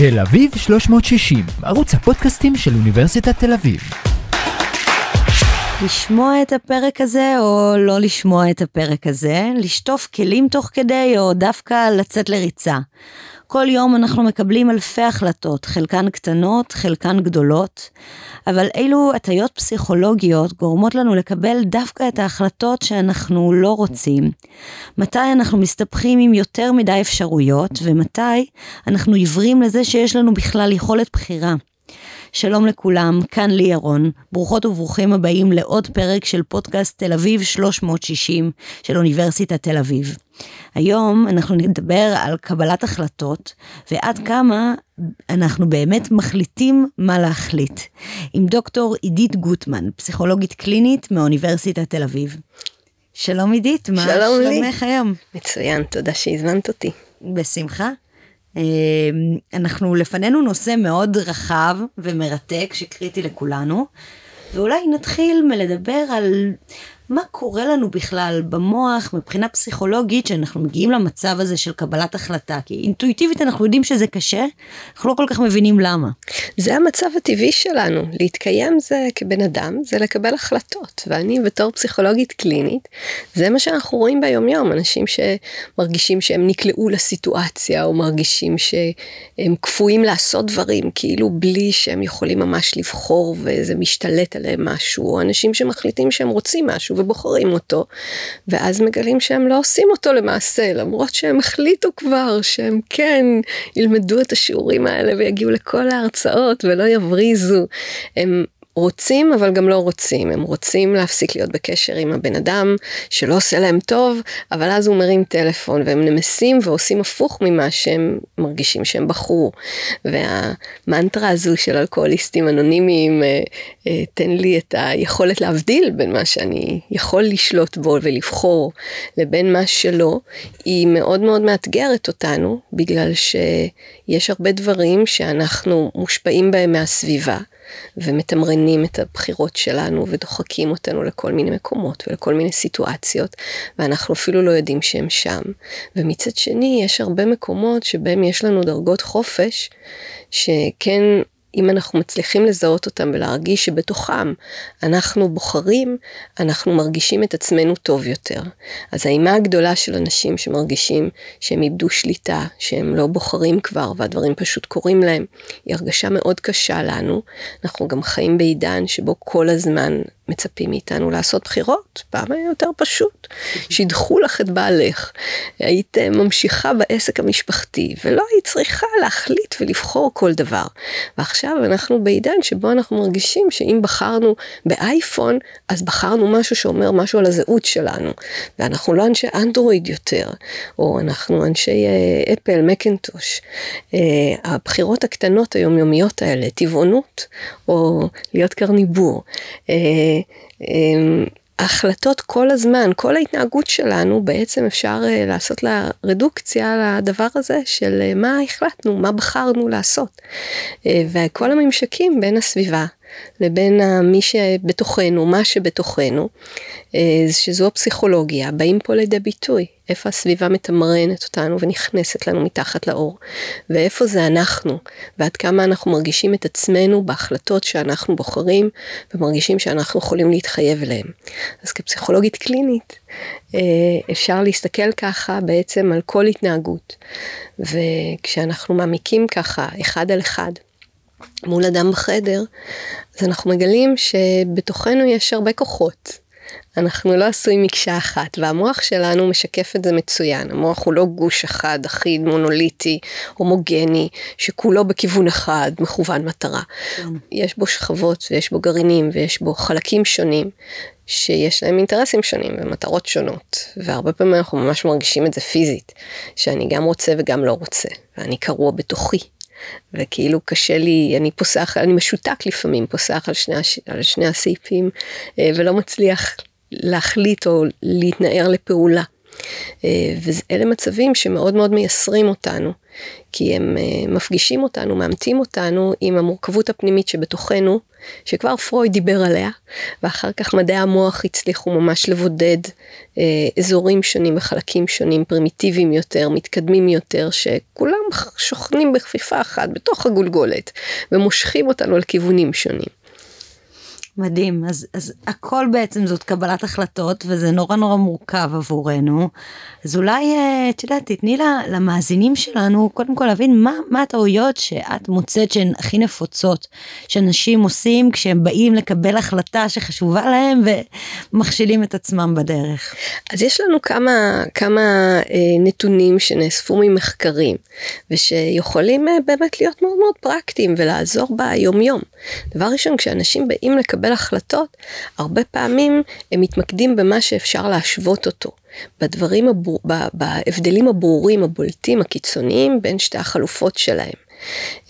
תל אביב 360, ערוץ הפודקאסטים של אוניברסיטת תל אביב. לשמוע את הפרק הזה או לא לשמוע את הפרק הזה, לשטוף כלים תוך כדי או דווקא לצאת לריצה. כל יום אנחנו מקבלים אלפי החלטות, חלקן קטנות, חלקן גדולות, אבל אילו הטיות פסיכולוגיות גורמות לנו לקבל דווקא את ההחלטות שאנחנו לא רוצים. מתי אנחנו מסתבכים עם יותר מדי אפשרויות, ומתי אנחנו עיוורים לזה שיש לנו בכלל יכולת בחירה. שלום לכולם, כאן לי ירון, ברוכות וברוכים הבאים לעוד פרק של פודקאסט תל אביב 360 של אוניברסיטת תל אביב. היום אנחנו נדבר על קבלת החלטות ועד כמה אנחנו באמת מחליטים מה להחליט. עם דוקטור עידית גוטמן, פסיכולוגית קלינית מאוניברסיטת תל אביב. שלום עידית, מה שלומך היום? מצוין, תודה שהזמנת אותי. בשמחה. אמ, אנחנו לפנינו נושא מאוד רחב ומרתק שקריטי לכולנו, ואולי נתחיל מלדבר על מה קורה לנו בכלל במוח מבחינה פסיכולוגית שאנחנו מגיעים למצב הזה של קבלת החלטה כי אינטואיטיבית אנחנו יודעים שזה קשה אנחנו לא כל כך מבינים למה. זה המצב הטבעי שלנו להתקיים זה כבן אדם זה לקבל החלטות ואני בתור פסיכולוגית קלינית זה מה שאנחנו רואים ביום יום אנשים שמרגישים שהם נקלעו לסיטואציה או מרגישים שהם קפואים לעשות דברים כאילו בלי שהם יכולים ממש לבחור וזה משתלט עליהם משהו או אנשים שמחליטים שהם רוצים משהו. ובוחרים אותו, ואז מגלים שהם לא עושים אותו למעשה, למרות שהם החליטו כבר שהם כן ילמדו את השיעורים האלה ויגיעו לכל ההרצאות ולא יבריזו. הם רוצים אבל גם לא רוצים הם רוצים להפסיק להיות בקשר עם הבן אדם שלא עושה להם טוב אבל אז הוא מרים טלפון והם נמסים ועושים הפוך ממה שהם מרגישים שהם בחרו. והמנטרה הזו של אלכוהוליסטים אנונימיים אה, אה, תן לי את היכולת להבדיל בין מה שאני יכול לשלוט בו ולבחור לבין מה שלא היא מאוד מאוד מאתגרת אותנו בגלל שיש הרבה דברים שאנחנו מושפעים בהם מהסביבה. ומתמרנים את הבחירות שלנו ודוחקים אותנו לכל מיני מקומות ולכל מיני סיטואציות ואנחנו אפילו לא יודעים שהם שם. ומצד שני יש הרבה מקומות שבהם יש לנו דרגות חופש שכן אם אנחנו מצליחים לזהות אותם ולהרגיש שבתוכם אנחנו בוחרים, אנחנו מרגישים את עצמנו טוב יותר. אז האימה הגדולה של אנשים שמרגישים שהם איבדו שליטה, שהם לא בוחרים כבר והדברים פשוט קורים להם, היא הרגשה מאוד קשה לנו. אנחנו גם חיים בעידן שבו כל הזמן מצפים מאיתנו לעשות בחירות, פעם היה יותר פשוט. שידחו לך את בעלך, היית ממשיכה בעסק המשפחתי, ולא היית צריכה להחליט ולבחור כל דבר. ועכשיו אנחנו בעידן שבו אנחנו מרגישים שאם בחרנו באייפון, אז בחרנו משהו שאומר משהו על הזהות שלנו, ואנחנו לא אנשי אנדרואיד יותר, או אנחנו אנשי אה, אפל, מקינטוש. אה, הבחירות הקטנות היומיומיות האלה, טבעונות, או להיות קרניבור. אה, ההחלטות כל הזמן, כל ההתנהגות שלנו בעצם אפשר uh, לעשות לה רדוקציה לדבר הזה של uh, מה החלטנו, מה בחרנו לעשות. Uh, וכל הממשקים בין הסביבה לבין מי שבתוכנו, מה שבתוכנו, אה, שזו הפסיכולוגיה, באים פה לידי ביטוי. איפה הסביבה מתמרנת אותנו ונכנסת לנו מתחת לאור, ואיפה זה אנחנו, ועד כמה אנחנו מרגישים את עצמנו בהחלטות שאנחנו בוחרים, ומרגישים שאנחנו יכולים להתחייב אליהם. אז כפסיכולוגית קלינית, אה, אפשר להסתכל ככה בעצם על כל התנהגות, וכשאנחנו מעמיקים ככה אחד על אחד, מול אדם בחדר, אז אנחנו מגלים שבתוכנו יש הרבה כוחות. אנחנו לא עשויים מקשה אחת, והמוח שלנו משקף את זה מצוין. המוח הוא לא גוש אחד, אחיד, מונוליטי, הומוגני, שכולו בכיוון אחד, מכוון מטרה. כן. יש בו שכבות, ויש בו גרעינים, ויש בו חלקים שונים, שיש להם אינטרסים שונים ומטרות שונות. והרבה פעמים אנחנו ממש מרגישים את זה פיזית, שאני גם רוצה וגם לא רוצה, ואני קרוע בתוכי. וכאילו קשה לי, אני פוסח, אני משותק לפעמים, פוסח על שני, על שני הסעיפים אה, ולא מצליח להחליט או להתנער לפעולה. ואלה מצבים שמאוד מאוד מייסרים אותנו. כי הם מפגישים אותנו, מאמתים אותנו עם המורכבות הפנימית שבתוכנו, שכבר פרויד דיבר עליה, ואחר כך מדעי המוח הצליחו ממש לבודד אה, אזורים שונים וחלקים שונים, פרימיטיביים יותר, מתקדמים יותר, שכולם שוכנים בכפיפה אחת בתוך הגולגולת, ומושכים אותנו על כיוונים שונים. מדהים, אז, אז הכל בעצם זאת קבלת החלטות וזה נורא נורא מורכב עבורנו. אז אולי, אה, את יודעת, תתני למאזינים שלנו קודם כל להבין מה, מה הטעויות שאת מוצאת שהן הכי נפוצות, שאנשים עושים כשהם באים לקבל החלטה שחשובה להם ומכשילים את עצמם בדרך. אז יש לנו כמה, כמה אה, נתונים שנאספו ממחקרים ושיכולים אה, באמת להיות מאוד מאוד פרקטיים ולעזור ביום יום. דבר ראשון, כשאנשים באים לקבל לקבל החלטות, הרבה פעמים הם מתמקדים במה שאפשר להשוות אותו. בדברים, הבור, בהבדלים הברורים, הבולטים, הקיצוניים, בין שתי החלופות שלהם.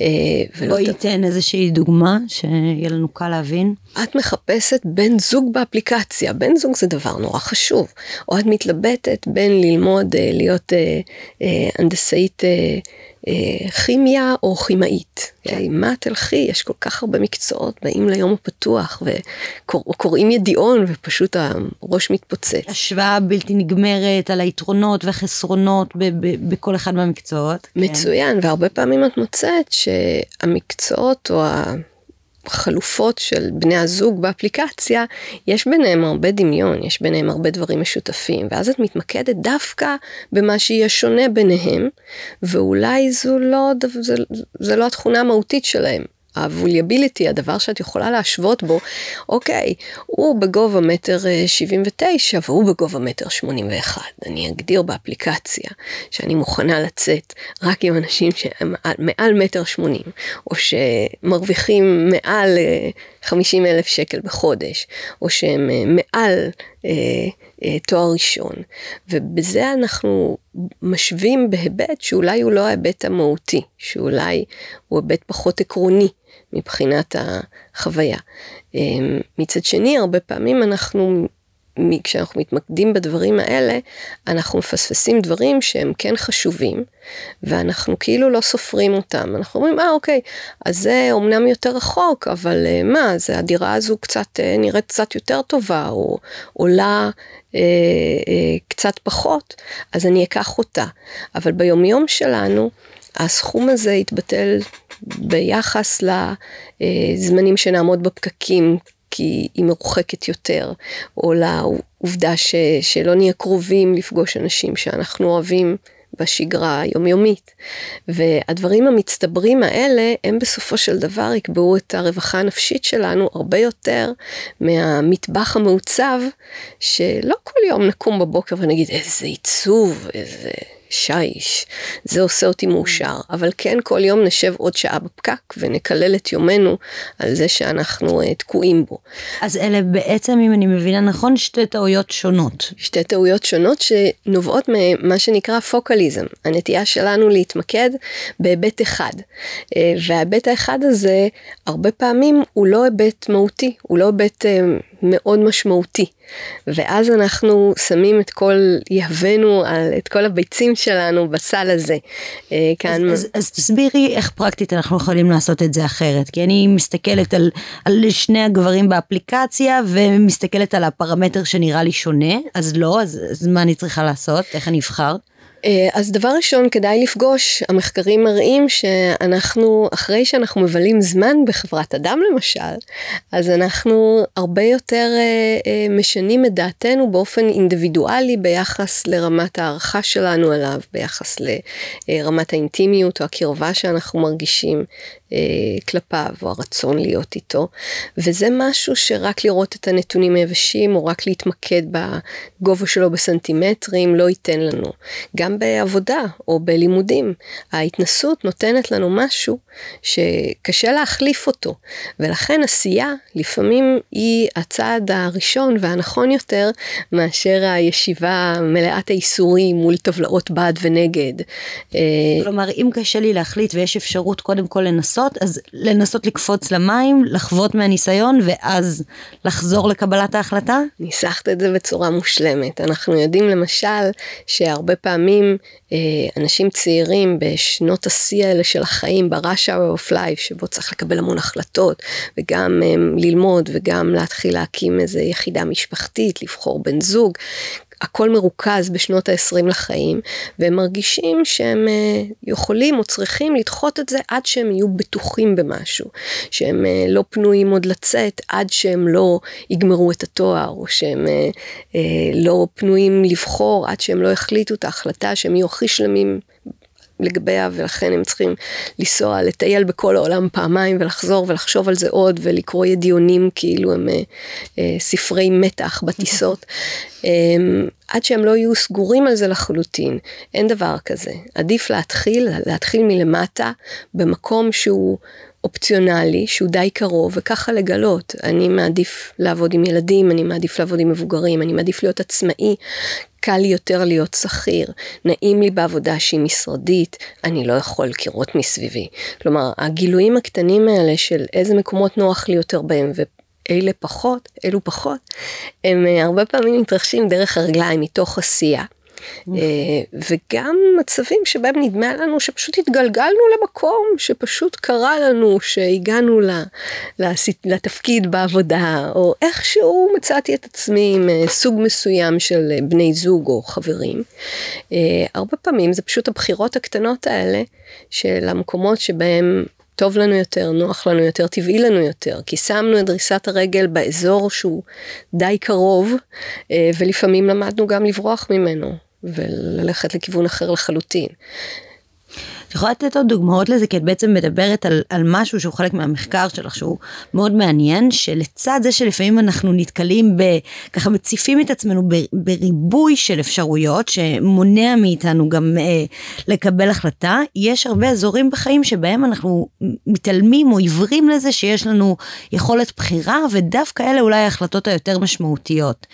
אה, בואי ת... איזושהי דוגמה שיהיה לנו קל להבין. את מחפשת בן זוג באפליקציה, בן זוג זה דבר נורא חשוב. או את מתלבטת בין ללמוד אה, להיות אה, הנדסאית אה, כימיה או כימאית. כן. מה תלכי, יש כל כך הרבה מקצועות, באים ליום הפתוח וקוראים ידיעון ופשוט הראש מתפוצץ. השוואה בלתי נגמרת על היתרונות והחסרונות בכל אחד מהמקצועות. כן. מצוין, כן. והרבה פעמים את מוצאת שהמקצועות או ה... חלופות של בני הזוג באפליקציה, יש ביניהם הרבה דמיון, יש ביניהם הרבה דברים משותפים, ואז את מתמקדת דווקא במה שיהיה שונה ביניהם, ואולי זו לא, זה, זה לא התכונה המהותית שלהם. הווליאביליטי, הדבר שאת יכולה להשוות בו, אוקיי, הוא בגובה מטר 79 אה, והוא בגובה מטר 81. אני אגדיר באפליקציה שאני מוכנה לצאת רק עם אנשים שהם מעל מטר 80, או שמרוויחים מעל 50 אה, אלף שקל בחודש, או שהם אה, מעל אה, אה, תואר ראשון. ובזה אנחנו משווים בהיבט שאולי הוא לא ההיבט המהותי, שאולי הוא היבט פחות עקרוני. מבחינת החוויה. אמ, מצד שני, הרבה פעמים אנחנו, כשאנחנו מתמקדים בדברים האלה, אנחנו מפספסים דברים שהם כן חשובים, ואנחנו כאילו לא סופרים אותם. אנחנו אומרים, אה, אוקיי, אז זה אומנם יותר רחוק, אבל אה, מה, זה הדירה הזו קצת אה, נראית קצת יותר טובה, או עולה אה, אה, קצת פחות, אז אני אקח אותה. אבל ביומיום שלנו, הסכום הזה יתבטל ביחס לזמנים שנעמוד בפקקים, כי היא מרוחקת יותר, או לעובדה ש, שלא נהיה קרובים לפגוש אנשים שאנחנו אוהבים בשגרה היומיומית. והדברים המצטברים האלה, הם בסופו של דבר יקבעו את הרווחה הנפשית שלנו הרבה יותר מהמטבח המעוצב, שלא כל יום נקום בבוקר ונגיד איזה עיצוב, איזה... שיש, זה עושה אותי מאושר, אבל כן כל יום נשב עוד שעה בפקק ונקלל את יומנו על זה שאנחנו uh, תקועים בו. אז אלה בעצם, אם אני מבינה נכון, שתי טעויות שונות. שתי טעויות שונות שנובעות ממה שנקרא פוקליזם, הנטייה שלנו להתמקד בהיבט אחד. Uh, וההיבט האחד הזה, הרבה פעמים הוא לא היבט מהותי, הוא לא היבט uh, מאוד משמעותי. ואז אנחנו שמים את כל יהבנו, את כל הביצים שלנו בסל הזה. אה, כאן... אז, אז, אז תסבירי איך פרקטית אנחנו יכולים לעשות את זה אחרת, כי אני מסתכלת על, על שני הגברים באפליקציה ומסתכלת על הפרמטר שנראה לי שונה, אז לא, אז, אז מה אני צריכה לעשות, איך אני אבחר? אה, אז דבר ראשון כדאי לפגוש, המחקרים מראים שאנחנו, אחרי שאנחנו מבלים זמן בחברת אדם למשל, אז אנחנו הרבה יותר אה, אה, משנים את דעתנו באופן אינדיבידואלי ביחס לרמת הערכה שלנו עליו, ביחס לרמת האינטימיות או הקרבה שאנחנו מרגישים כלפיו, או הרצון להיות איתו, וזה משהו שרק לראות את הנתונים היבשים, או רק להתמקד בגובה שלו בסנטימטרים, לא ייתן לנו. גם בעבודה או בלימודים, ההתנסות נותנת לנו משהו שקשה להחליף אותו, ולכן עשייה לפעמים היא הצעד הראשון והנכון יותר מאשר הישיבה מלאת האיסורים מול טבלאות בעד ונגד. אה, כלומר, אם קשה לי להחליט ויש אפשרות קודם כל לנסות, לעשות, אז לנסות לקפוץ למים, לחוות מהניסיון, ואז לחזור לקבלת ההחלטה? ניסחת את זה בצורה מושלמת. אנחנו יודעים למשל שהרבה פעמים אה, אנשים צעירים בשנות השיא האלה של החיים, ב-rush hour of life, שבו צריך לקבל המון החלטות, וגם אה, ללמוד וגם להתחיל להקים איזה יחידה משפחתית, לבחור בן זוג, הכל מרוכז בשנות ה-20 לחיים, והם מרגישים שהם אה, יכולים או צריכים לדחות את זה עד שהם יהיו בטוחים במשהו, שהם אה, לא פנויים עוד לצאת עד שהם לא יגמרו את התואר, או שהם אה, לא פנויים לבחור עד שהם לא יחליטו את ההחלטה שהם יהיו הכי שלמים לגביה ולכן הם צריכים לנסוע לטייל בכל העולם פעמיים ולחזור ולחשוב על זה עוד ולקרוא ידיונים כאילו הם אה, אה, ספרי מתח בטיסות. אה, עד שהם לא יהיו סגורים על זה לחלוטין אין דבר כזה. עדיף להתחיל להתחיל מלמטה במקום שהוא אופציונלי שהוא די קרוב וככה לגלות אני מעדיף לעבוד עם ילדים אני מעדיף לעבוד עם מבוגרים אני מעדיף להיות עצמאי קל לי יותר להיות שכיר, נעים לי בעבודה שהיא משרדית, אני לא יכול קירות מסביבי. כלומר, הגילויים הקטנים האלה של איזה מקומות נוח לי יותר בהם ואלה פחות, אלו פחות, הם אה, הרבה פעמים מתרחשים דרך הרגליים, מתוך עשייה. אה, וגם מצבים שבהם נדמה לנו שפשוט התגלגלנו למקום שפשוט קרה לנו שהגענו לתפקיד בעבודה או איכשהו מצאתי את עצמי עם אה, סוג מסוים של אה, בני זוג או חברים. הרבה פעמים זה פשוט הבחירות הקטנות האלה של המקומות שבהם טוב לנו יותר, נוח לנו יותר, טבעי לנו יותר, כי שמנו את דריסת הרגל באזור שהוא די קרוב, ולפעמים למדנו גם לברוח ממנו. וללכת לכיוון אחר לחלוטין. את יכולה לתת עוד דוגמאות לזה כי את בעצם מדברת על, על משהו שהוא חלק מהמחקר שלך שהוא מאוד מעניין שלצד זה שלפעמים אנחנו נתקלים ב... ככה מציפים את עצמנו ב, בריבוי של אפשרויות שמונע מאיתנו גם אה, לקבל החלטה יש הרבה אזורים בחיים שבהם אנחנו מתעלמים או עיוורים לזה שיש לנו יכולת בחירה ודווקא אלה אולי ההחלטות היותר משמעותיות.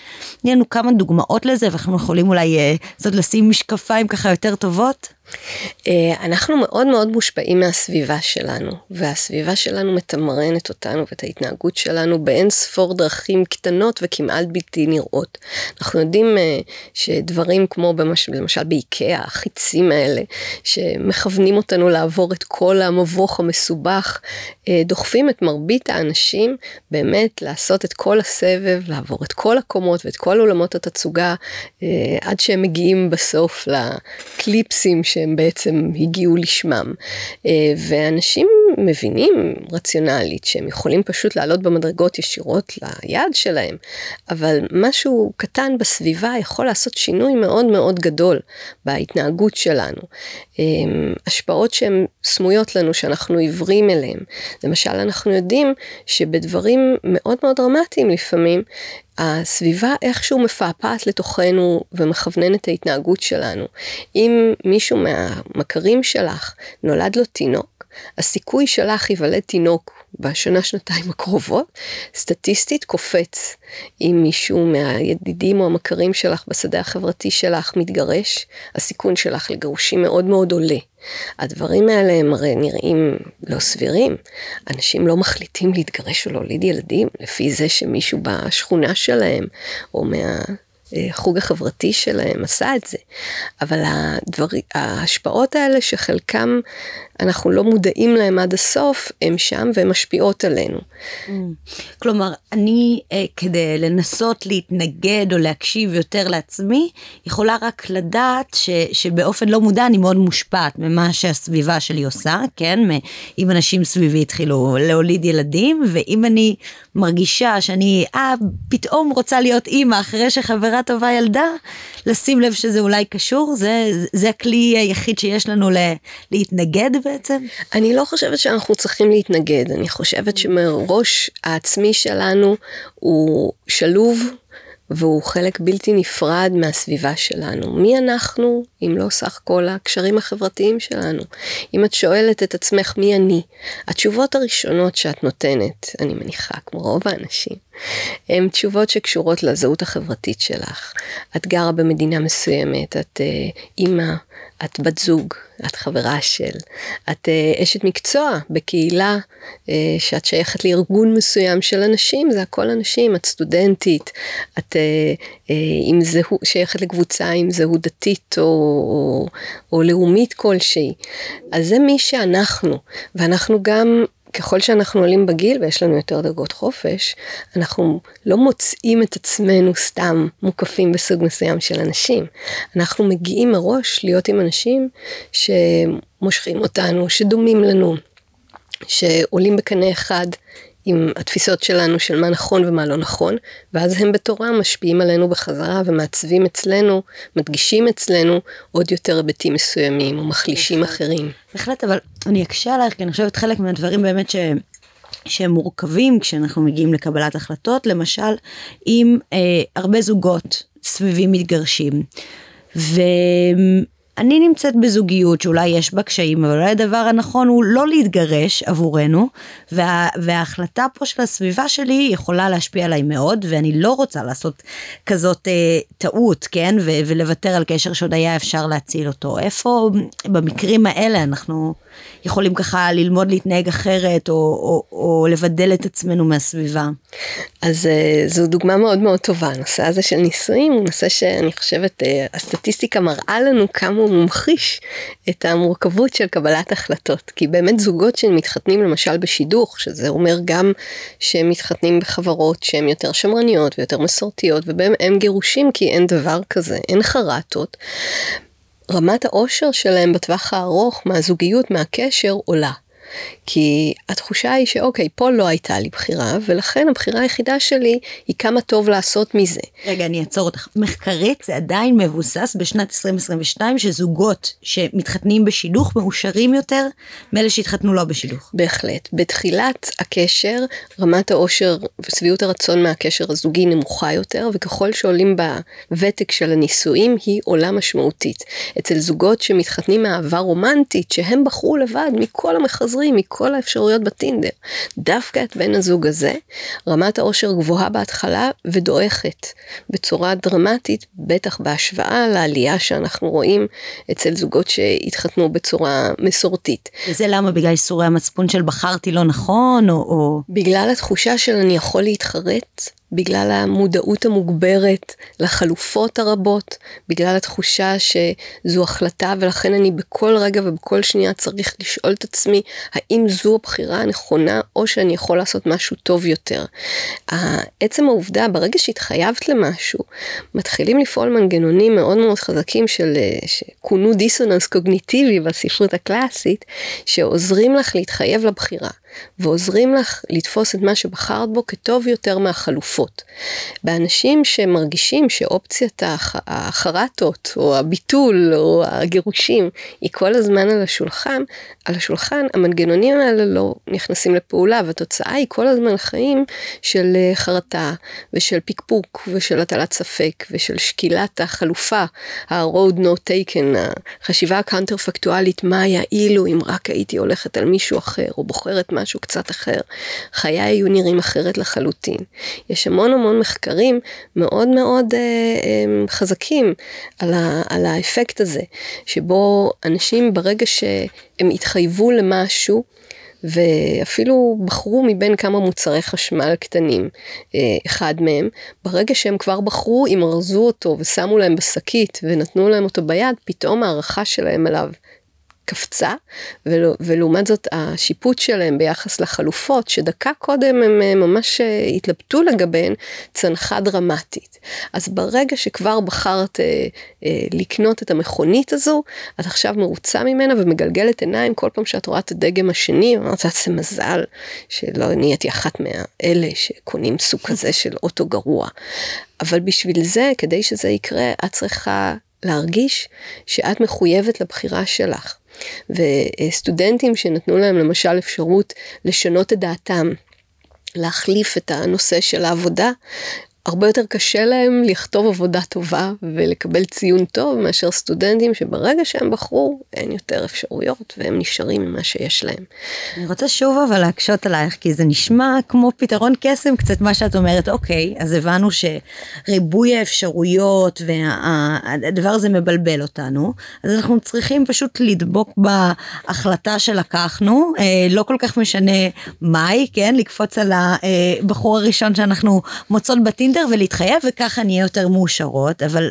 תני לנו כמה דוגמאות לזה ואנחנו יכולים אולי אה, זאת לשים משקפיים ככה יותר טובות. אה, אנחנו מאוד מאוד מושפעים מהסביבה שלנו, והסביבה שלנו מתמרנת אותנו ואת ההתנהגות שלנו באין ספור דרכים קטנות וכמעט בלתי נראות. אנחנו יודעים אה, שדברים כמו במש... למשל באיקאה, החיצים האלה, שמכוונים אותנו לעבור את כל המבוך המסובך, אה, דוחפים את מרבית האנשים באמת לעשות את כל הסבב, לעבור את כל הקומות ואת כל עולמות התצוגה, עד שהם מגיעים בסוף לקליפסים. שהם בעצם הגיעו לשמם. אה, ואנשים מבינים רציונלית שהם יכולים פשוט לעלות במדרגות ישירות ליעד שלהם, אבל משהו קטן בסביבה יכול לעשות שינוי מאוד מאוד גדול בהתנהגות שלנו. אה, השפעות שהן סמויות לנו, שאנחנו עיוורים אליהן. למשל, אנחנו יודעים שבדברים מאוד מאוד דרמטיים לפעמים, הסביבה איכשהו מפעפעת לתוכנו ומכווננת את ההתנהגות שלנו. אם מישהו מהמכרים שלך נולד לו תינוק, הסיכוי שלך ייוולד תינוק בשנה שנתיים הקרובות, סטטיסטית קופץ. אם מישהו מהידידים או המכרים שלך בשדה החברתי שלך מתגרש, הסיכון שלך לגירושים מאוד מאוד עולה. הדברים האלה הם הרי נראים לא סבירים. אנשים לא מחליטים להתגרש או להוליד ילדים לפי זה שמישהו בשכונה שלהם, או מה... החוג החברתי שלהם עשה את זה. אבל הדבר, ההשפעות האלה שחלקם אנחנו לא מודעים להם עד הסוף, הם שם והן משפיעות עלינו. Mm. כלומר, אני אה, כדי לנסות להתנגד או להקשיב יותר לעצמי, יכולה רק לדעת ש, שבאופן לא מודע אני מאוד מושפעת ממה שהסביבה שלי עושה, כן? אם אנשים סביבי התחילו להוליד ילדים, ואם אני מרגישה שאני, אה, פתאום רוצה להיות אימא אחרי שחברה טובה ילדה, לשים לב שזה אולי קשור, זה, זה הכלי היחיד שיש לנו לה, להתנגד בעצם? אני לא חושבת שאנחנו צריכים להתנגד, אני חושבת שמראש העצמי שלנו הוא שלוב והוא חלק בלתי נפרד מהסביבה שלנו. מי אנחנו אם לא סך כל הקשרים החברתיים שלנו? אם את שואלת את עצמך מי אני, התשובות הראשונות שאת נותנת, אני מניחה, כמו רוב האנשים, הן תשובות שקשורות לזהות החברתית שלך. את גרה במדינה מסוימת, את uh, אימא, את בת זוג, את חברה של, את uh, אשת מקצוע בקהילה uh, שאת שייכת לארגון מסוים של אנשים, זה הכל אנשים, את סטודנטית, את uh, עם זהו, שייכת לקבוצה עם זהות דתית או, או, או לאומית כלשהי. אז זה מי שאנחנו, ואנחנו גם ככל שאנחנו עולים בגיל ויש לנו יותר דרגות חופש, אנחנו לא מוצאים את עצמנו סתם מוקפים בסוג מסוים של אנשים. אנחנו מגיעים מראש להיות עם אנשים שמושכים אותנו, שדומים לנו, שעולים בקנה אחד עם התפיסות שלנו של מה נכון ומה לא נכון, ואז הם בתורם משפיעים עלינו בחזרה ומעצבים אצלנו, מדגישים אצלנו עוד יותר היבטים מסוימים, או מחלישים אחרים. בהחלט, אבל אני אקשה עלייך, כי אני חושבת חלק מהדברים באמת ש... שהם מורכבים כשאנחנו מגיעים לקבלת החלטות, למשל, אם אה, הרבה זוגות סביבי מתגרשים. ו... אני נמצאת בזוגיות שאולי יש בה קשיים, אבל אולי הדבר הנכון הוא לא להתגרש עבורנו, וה, וההחלטה פה של הסביבה שלי יכולה להשפיע עליי מאוד, ואני לא רוצה לעשות כזאת אה, טעות, כן, ו, ולוותר על קשר שעוד היה אפשר להציל אותו. איפה במקרים האלה אנחנו יכולים ככה ללמוד להתנהג אחרת, או, או, או לבדל את עצמנו מהסביבה? אז אה, זו דוגמה מאוד מאוד טובה, הנושא הזה של נישואים הוא נושא שאני חושבת, אה, הסטטיסטיקה מראה לנו כמה הוא ממחיש את המורכבות של קבלת החלטות. כי באמת זוגות שמתחתנים למשל בשידוך, שזה אומר גם שהם מתחתנים בחברות שהן יותר שמרניות ויותר מסורתיות, ובהם הם גירושים כי אין דבר כזה, אין חרטות. רמת האושר שלהם בטווח הארוך מהזוגיות, מהקשר, עולה. כי התחושה היא שאוקיי, פה לא הייתה לי בחירה, ולכן הבחירה היחידה שלי היא כמה טוב לעשות מזה. רגע, אני אעצור אותך. מחקרית זה עדיין מבוסס בשנת 2022 שזוגות שמתחתנים בשידוך מאושרים יותר מאלה שהתחתנו לא בשידוך. בהחלט. בתחילת הקשר, רמת האושר ושביעות הרצון מהקשר הזוגי נמוכה יותר, וככל שעולים בוותק של הנישואים, היא עולה משמעותית. אצל זוגות שמתחתנים מאהבה רומנטית, שהם בחרו לבד מכל המחזרים, מכל האפשרויות בטינדר. דווקא את בן הזוג הזה, רמת העושר גבוהה בהתחלה ודועכת בצורה דרמטית, בטח בהשוואה לעלייה שאנחנו רואים אצל זוגות שהתחתנו בצורה מסורתית. וזה למה? בגלל איסורי המצפון של בחרתי לא נכון, או... או... בגלל התחושה של אני יכול להתחרט בגלל המודעות המוגברת לחלופות הרבות, בגלל התחושה שזו החלטה ולכן אני בכל רגע ובכל שנייה צריך לשאול את עצמי האם זו הבחירה הנכונה או שאני יכול לעשות משהו טוב יותר. עצם העובדה ברגע שהתחייבת למשהו מתחילים לפעול מנגנונים מאוד מאוד חזקים של שכונו דיסוננס קוגניטיבי בספרות הקלאסית שעוזרים לך להתחייב לבחירה. ועוזרים לך לתפוס את מה שבחרת בו כטוב יותר מהחלופות. באנשים שמרגישים שאופציית החרטות או הביטול או הגירושים היא כל הזמן על השולחן, על השולחן המנגנונים האלה לא נכנסים לפעולה והתוצאה היא כל הזמן חיים של אה, חרטה ושל פקפוק ושל הטלת ספק ושל שקילת החלופה, ה-road not taken, החשיבה הקאונטר-פקטואלית מה היה אילו אם רק הייתי הולכת על מישהו אחר או בוחרת משהו קצת אחר, חיי היו נראים אחרת לחלוטין. יש המון המון מחקרים מאוד מאוד אה, אה, חזקים על, ה, על האפקט הזה, שבו אנשים ברגע שהם התחייבו למשהו, ואפילו בחרו מבין כמה מוצרי חשמל קטנים, אה, אחד מהם, ברגע שהם כבר בחרו, אם ארזו אותו ושמו להם בשקית ונתנו להם אותו ביד, פתאום הערכה שלהם עליו קפצה, ולעומת זאת השיפוט שלהם ביחס לחלופות, שדקה קודם הם אה, ממש אה, התלבטו לגביהן, צנחה דרמטית. אז ברגע שכבר בחרת אה, אה, לקנות את המכונית הזו, את עכשיו מרוצה ממנה ומגלגלת עיניים כל פעם שאת רואה את הדגם השני, אמרת, זה מזל שלא נהייתי אחת מאלה שקונים סוג כזה של אוטו גרוע. אבל בשביל זה, כדי שזה יקרה, את צריכה להרגיש שאת מחויבת לבחירה שלך. וסטודנטים שנתנו להם למשל אפשרות לשנות את דעתם, להחליף את הנושא של העבודה, הרבה יותר קשה להם לכתוב עבודה טובה ולקבל ציון טוב מאשר סטודנטים שברגע שהם בחרו אין יותר אפשרויות והם נשארים עם מה שיש להם. אני רוצה שוב אבל להקשות עלייך כי זה נשמע כמו פתרון קסם קצת מה שאת אומרת אוקיי אז הבנו שריבוי האפשרויות והדבר הזה מבלבל אותנו אז אנחנו צריכים פשוט לדבוק בהחלטה שלקחנו אה, לא כל כך משנה מהי כן לקפוץ על הבחור הראשון שאנחנו מוצאות בטינדר. טינדר ולהתחייב וככה נהיה יותר מאושרות אבל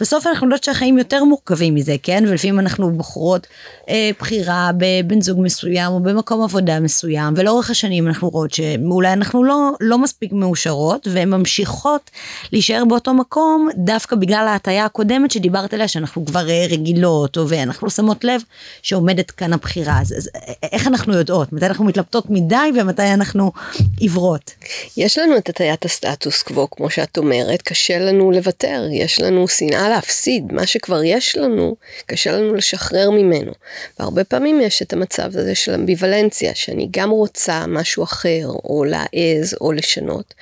בסוף אנחנו יודעות שהחיים יותר מורכבים מזה כן? ולפעמים אנחנו בוחרות אה, בחירה בבן זוג מסוים או במקום עבודה מסוים ולאורך השנים אנחנו רואות שאולי אנחנו לא לא מספיק מאושרות והן ממשיכות להישאר באותו מקום דווקא בגלל ההטייה הקודמת שדיברת עליה שאנחנו כבר אה, רגילות או ואנחנו שמות לב שעומדת כאן הבחירה. אז, אז איך אנחנו יודעות? מתי אנחנו מתלבטות מדי ומתי אנחנו עיוורות. יש לנו את הטיית הסטטוס קוו כמו שאת אומרת, קשה לנו לוותר, יש לנו שנאה להפסיד, מה שכבר יש לנו, קשה לנו לשחרר ממנו. והרבה פעמים יש את המצב הזה של אמביוולנציה, שאני גם רוצה משהו אחר, או להעז, או לשנות,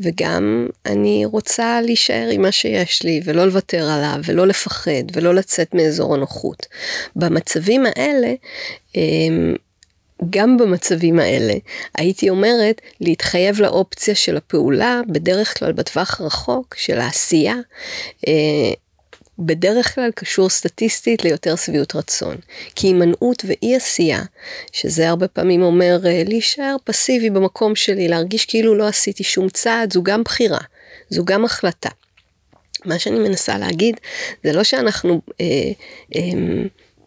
וגם אני רוצה להישאר עם מה שיש לי, ולא לוותר עליו, ולא לפחד, ולא לצאת מאזור הנוחות. במצבים האלה, אמ, גם במצבים האלה, הייתי אומרת להתחייב לאופציה של הפעולה, בדרך כלל בטווח הרחוק של העשייה, אה, בדרך כלל קשור סטטיסטית ליותר שביעות רצון. כי הימנעות ואי עשייה, שזה הרבה פעמים אומר אה, להישאר פסיבי במקום שלי, להרגיש כאילו לא עשיתי שום צעד, זו גם בחירה, זו גם החלטה. מה שאני מנסה להגיד, זה לא שאנחנו אה, אה,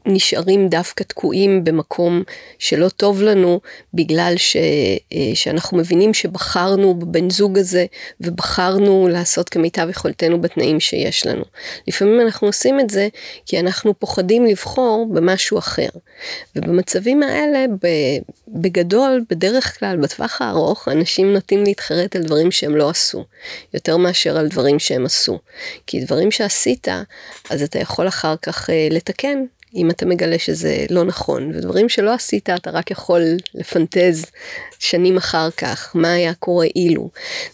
נשארים דווקא תקועים במקום שלא טוב לנו בגלל ש, אה, שאנחנו מבינים שבחרנו בבן זוג הזה ובחרנו לעשות כמיטב יכולתנו בתנאים שיש לנו. לפעמים אנחנו עושים את זה כי אנחנו פוחדים לבחור במשהו אחר. ובמצבים האלה בגדול בדרך כלל בטווח הארוך אנשים נוטים להתחרט על דברים שהם לא עשו יותר מאשר על דברים שהם עשו. כי דברים שעשית אז אתה יכול אחר כך אה, לתקן אם אתה מגלה שזה לא נכון, ודברים שלא עשית אתה רק יכול לפנטז שנים אחר כך, מה היה קורה אילו.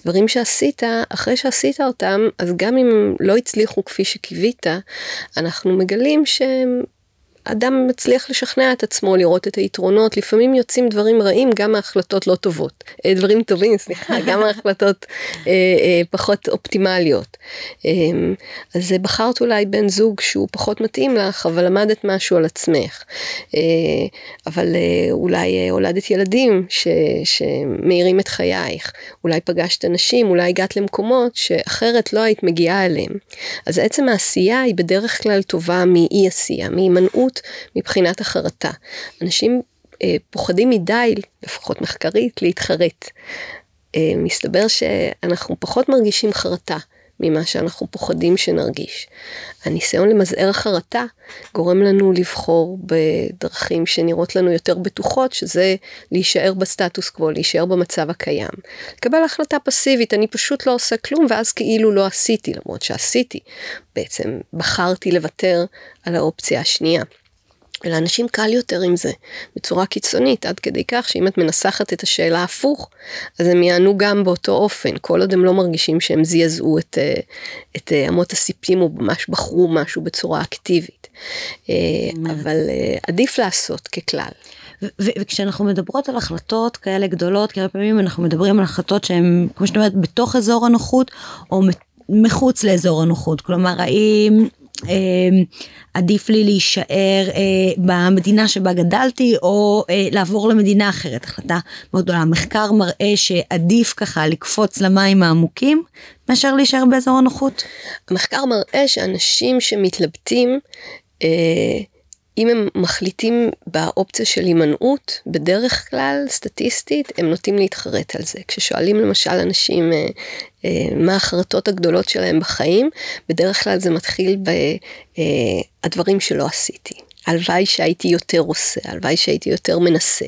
דברים שעשית, אחרי שעשית אותם, אז גם אם לא הצליחו כפי שקיווית, אנחנו מגלים שהם אדם מצליח לשכנע את עצמו לראות את היתרונות, לפעמים יוצאים דברים רעים גם מהחלטות לא טובות, אה, דברים טובים, סליחה, גם מהחלטות אה, אה, פחות אופטימליות. אה, אז בחרת אולי בן זוג שהוא פחות מתאים לך, אבל למדת משהו על עצמך. אה, אבל אה, אולי אה, הולדת ילדים ש, שמאירים את חייך, אולי פגשת אנשים, אולי הגעת למקומות שאחרת לא היית מגיעה אליהם. אז עצם העשייה היא בדרך כלל טובה מאי עשייה, מהימנעות. מבחינת החרטה. אנשים אה, פוחדים מדי, לפחות מחקרית, להתחרט. אה, מסתבר שאנחנו פחות מרגישים חרטה ממה שאנחנו פוחדים שנרגיש. הניסיון למזער חרטה גורם לנו לבחור בדרכים שנראות לנו יותר בטוחות, שזה להישאר בסטטוס קוו, להישאר במצב הקיים. לקבל החלטה פסיבית, אני פשוט לא עושה כלום, ואז כאילו לא עשיתי, למרות שעשיתי. בעצם בחרתי לוותר על האופציה השנייה. ולאנשים קל יותר עם זה, בצורה קיצונית, עד כדי כך שאם את מנסחת את השאלה הפוך, אז הם יענו גם באותו אופן, כל עוד הם לא מרגישים שהם זעזעו את, אה, את אה, אמות הסיפים או ממש בחרו משהו בצורה אקטיבית. אה, אבל עדיף לעשות ככלל. וכשאנחנו מדברות על החלטות כאלה גדולות, כי הרבה פעמים אנחנו מדברים על החלטות שהן, כמו שאת אומרת, בתוך אזור הנוחות, או מחוץ לאזור הנוחות. כלומר, האם עדיף לי להישאר אה, במדינה שבה גדלתי או אה, לעבור למדינה אחרת החלטה מאוד גדולה המחקר מראה שעדיף ככה לקפוץ למים העמוקים מאשר להישאר באזור הנוחות. המחקר מראה שאנשים שמתלבטים אם הם מחליטים באופציה של הימנעות, בדרך כלל, סטטיסטית, הם נוטים להתחרט על זה. כששואלים למשל אנשים אה, אה, מה החרטות הגדולות שלהם בחיים, בדרך כלל זה מתחיל בדברים אה, שלא עשיתי. הלוואי שהייתי יותר עושה, הלוואי שהייתי יותר מנסה.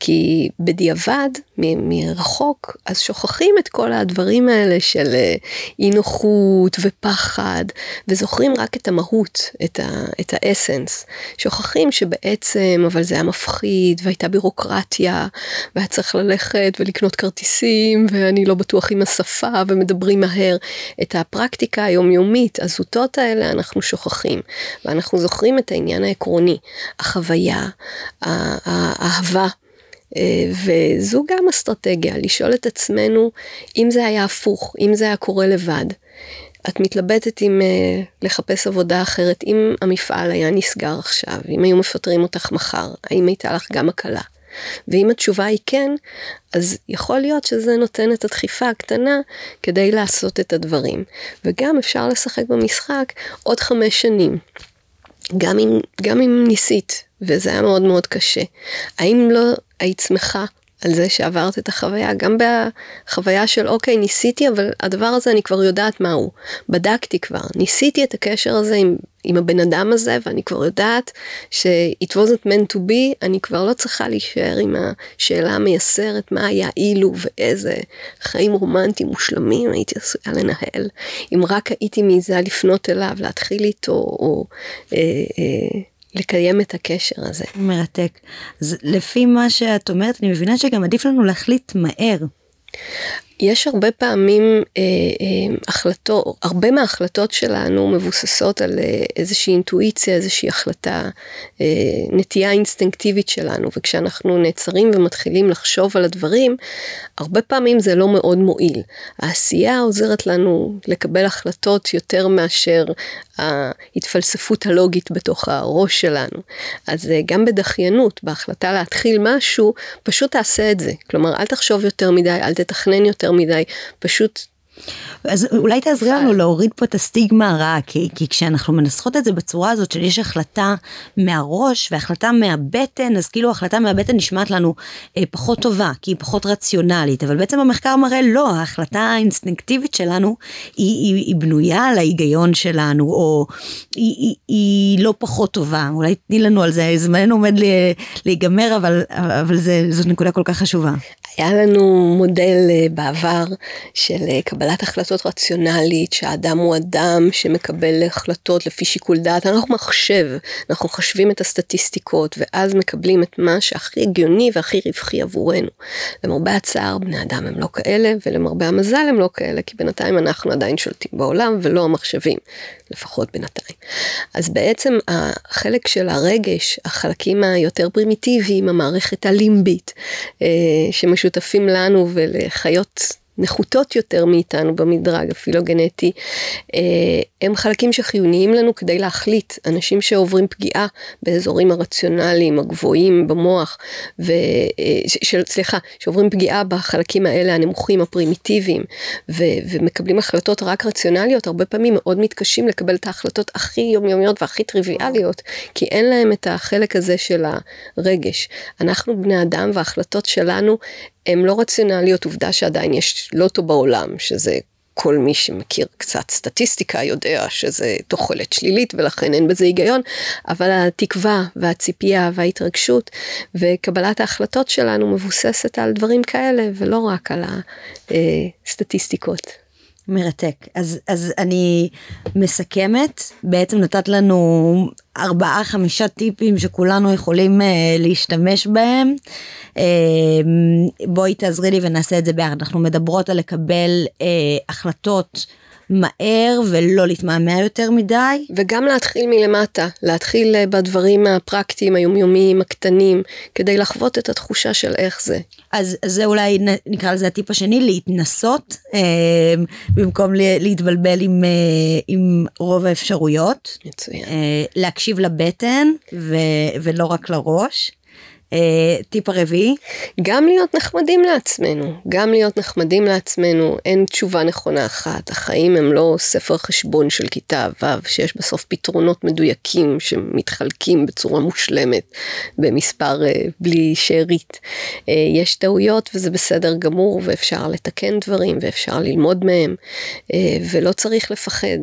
כי בדיעבד, מ- מרחוק, אז שוכחים את כל הדברים האלה של אה, אי נוחות ופחד, וזוכרים רק את המהות, את, ה- את האסנס. שוכחים שבעצם, אבל זה היה מפחיד, והייתה בירוקרטיה, והיה צריך ללכת ולקנות כרטיסים, ואני לא בטוח עם השפה, ומדברים מהר. את הפרקטיקה היומיומית, הזוטות האלה, אנחנו שוכחים. ואנחנו זוכרים את העניין העקרוני, החוויה, האהבה. אה, וזו גם אסטרטגיה, לשאול את עצמנו אם זה היה הפוך, אם זה היה קורה לבד. את מתלבטת אם uh, לחפש עבודה אחרת, אם המפעל היה נסגר עכשיו, אם היו מפטרים אותך מחר, האם הייתה לך גם הקלה? ואם התשובה היא כן, אז יכול להיות שזה נותן את הדחיפה הקטנה כדי לעשות את הדברים. וגם אפשר לשחק במשחק עוד חמש שנים. גם אם, גם אם ניסית, וזה היה מאוד מאוד קשה. האם לא היית שמחה על זה שעברת את החוויה, גם בחוויה של אוקיי, ניסיתי, אבל הדבר הזה אני כבר יודעת מהו. בדקתי כבר, ניסיתי את הקשר הזה עם, עם הבן אדם הזה, ואני כבר יודעת ש-it wasn't meant to be, אני כבר לא צריכה להישאר עם השאלה המייסרת, מה היה אילו ואיזה חיים רומנטיים מושלמים הייתי עשויה לנהל. אם רק הייתי מעיזה לפנות אליו, להתחיל איתו, או... אה, אה, לקיים את הקשר הזה. מרתק. אז לפי מה שאת אומרת, אני מבינה שגם עדיף לנו להחליט מהר. יש הרבה פעמים אה, אה, החלטות, הרבה מההחלטות שלנו מבוססות על אה, איזושהי אינטואיציה, איזושהי החלטה, אה, נטייה אינסטינקטיבית שלנו, וכשאנחנו נעצרים ומתחילים לחשוב על הדברים, הרבה פעמים זה לא מאוד מועיל. העשייה עוזרת לנו לקבל החלטות יותר מאשר ההתפלספות הלוגית בתוך הראש שלנו. אז אה, גם בדחיינות, בהחלטה להתחיל משהו, פשוט תעשה את זה. כלומר, אל תחשוב יותר מדי, אל תתכנן יותר מדי, פשוט אז אולי תעזרי לנו להוריד פה את הסטיגמה הרעה, כי, כי כשאנחנו מנסחות את זה בצורה הזאת של יש החלטה מהראש והחלטה מהבטן, אז כאילו החלטה מהבטן נשמעת לנו אה, פחות טובה, כי היא פחות רציונלית, אבל בעצם המחקר מראה לא, ההחלטה האינסטינקטיבית שלנו היא, היא, היא בנויה על ההיגיון שלנו, או היא, היא, היא לא פחות טובה, אולי תני לנו על זה, זמננו עומד להיגמר, אבל, אבל זה, זאת נקודה כל כך חשובה. היה לנו מודל אה, בעבר של אה, קבלת החלטות רציונלית, שהאדם הוא אדם שמקבל החלטות לפי שיקול דעת, אנחנו מחשב, אנחנו חושבים את הסטטיסטיקות, ואז מקבלים את מה שהכי הגיוני והכי רווחי עבורנו. למרבה הצער, בני אדם הם לא כאלה, ולמרבה המזל הם לא כאלה, כי בינתיים אנחנו עדיין שולטים בעולם ולא המחשבים, לפחות בינתיים. אז בעצם החלק של הרגש, החלקים היותר פרימיטיביים, המערכת הלימבית, אה, שמשותפים לנו ולחיות נחותות יותר מאיתנו במדרג הפילוגנטי, אה, הם חלקים שחיוניים לנו כדי להחליט. אנשים שעוברים פגיעה באזורים הרציונליים הגבוהים במוח, ו... אה, של, סליחה, שעוברים פגיעה בחלקים האלה הנמוכים הפרימיטיביים, ו... ומקבלים החלטות רק רציונליות, הרבה פעמים מאוד מתקשים לקבל את ההחלטות הכי יומיומיות והכי טריוויאליות, כי אין להם את החלק הזה של הרגש. אנחנו בני אדם וההחלטות שלנו הן לא רציונליות, עובדה שעדיין יש לוטו בעולם, שזה כל מי שמכיר קצת סטטיסטיקה יודע שזה תוחלת שלילית ולכן אין בזה היגיון, אבל התקווה והציפייה וההתרגשות וקבלת ההחלטות שלנו מבוססת על דברים כאלה ולא רק על הסטטיסטיקות. מרתק. אז, אז אני מסכמת, בעצם נתת לנו ארבעה חמישה טיפים שכולנו יכולים uh, להשתמש בהם. Uh, בואי תעזרי לי ונעשה את זה ביחד. אנחנו מדברות על לקבל uh, החלטות. מהר ולא להתמהמה יותר מדי. וגם להתחיל מלמטה, להתחיל אה, בדברים הפרקטיים, היומיומיים, הקטנים, כדי לחוות את התחושה של איך זה. אז, אז זה אולי נקרא לזה הטיפ השני, להתנסות, אה, במקום להתבלבל עם, אה, עם רוב האפשרויות. מצוין. אה, להקשיב לבטן ו, ולא רק לראש. אה, טיפ הרביעי? גם להיות נחמדים לעצמנו, גם להיות נחמדים לעצמנו, אין תשובה נכונה אחת, החיים הם לא ספר חשבון של כיתה ו' שיש בסוף פתרונות מדויקים שמתחלקים בצורה מושלמת במספר אה, בלי שארית. אה, יש טעויות וזה בסדר גמור ואפשר לתקן דברים ואפשר ללמוד מהם ולא צריך לפחד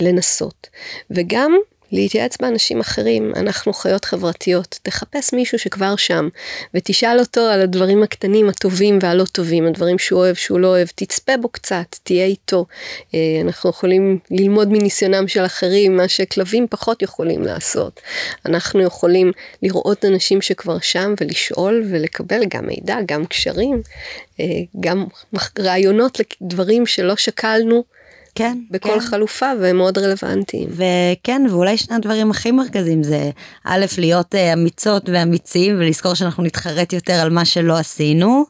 לנסות. וגם להתייעץ באנשים אחרים, אנחנו חיות חברתיות, תחפש מישהו שכבר שם, ותשאל אותו על הדברים הקטנים, הטובים והלא טובים, הדברים שהוא אוהב, שהוא לא אוהב, תצפה בו קצת, תהיה איתו. אה, אנחנו יכולים ללמוד מניסיונם של אחרים, מה שכלבים פחות יכולים לעשות. אנחנו יכולים לראות אנשים שכבר שם ולשאול ולקבל גם מידע, גם קשרים, אה, גם רעיונות לדברים שלא שקלנו. כן. בכל כן. חלופה והם מאוד רלוונטיים. וכן, ואולי שני הדברים הכי מרכזיים זה א', להיות אה, אמיצות ואמיצים ולזכור שאנחנו נתחרט יותר על מה שלא עשינו.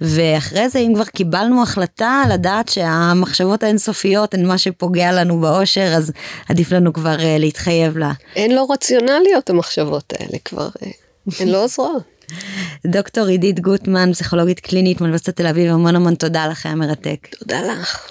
ואחרי זה אם כבר קיבלנו החלטה לדעת שהמחשבות האינסופיות הן מה שפוגע לנו באושר אז עדיף לנו כבר uh, להתחייב לה. הן לא רציונליות המחשבות האלה כבר, אה, הן לא עוזרות. דוקטור עידית גוטמן, פסיכולוגית קלינית מאוניברסיטת תל אביב, המון המון תודה לך, היה מרתק. תודה לך.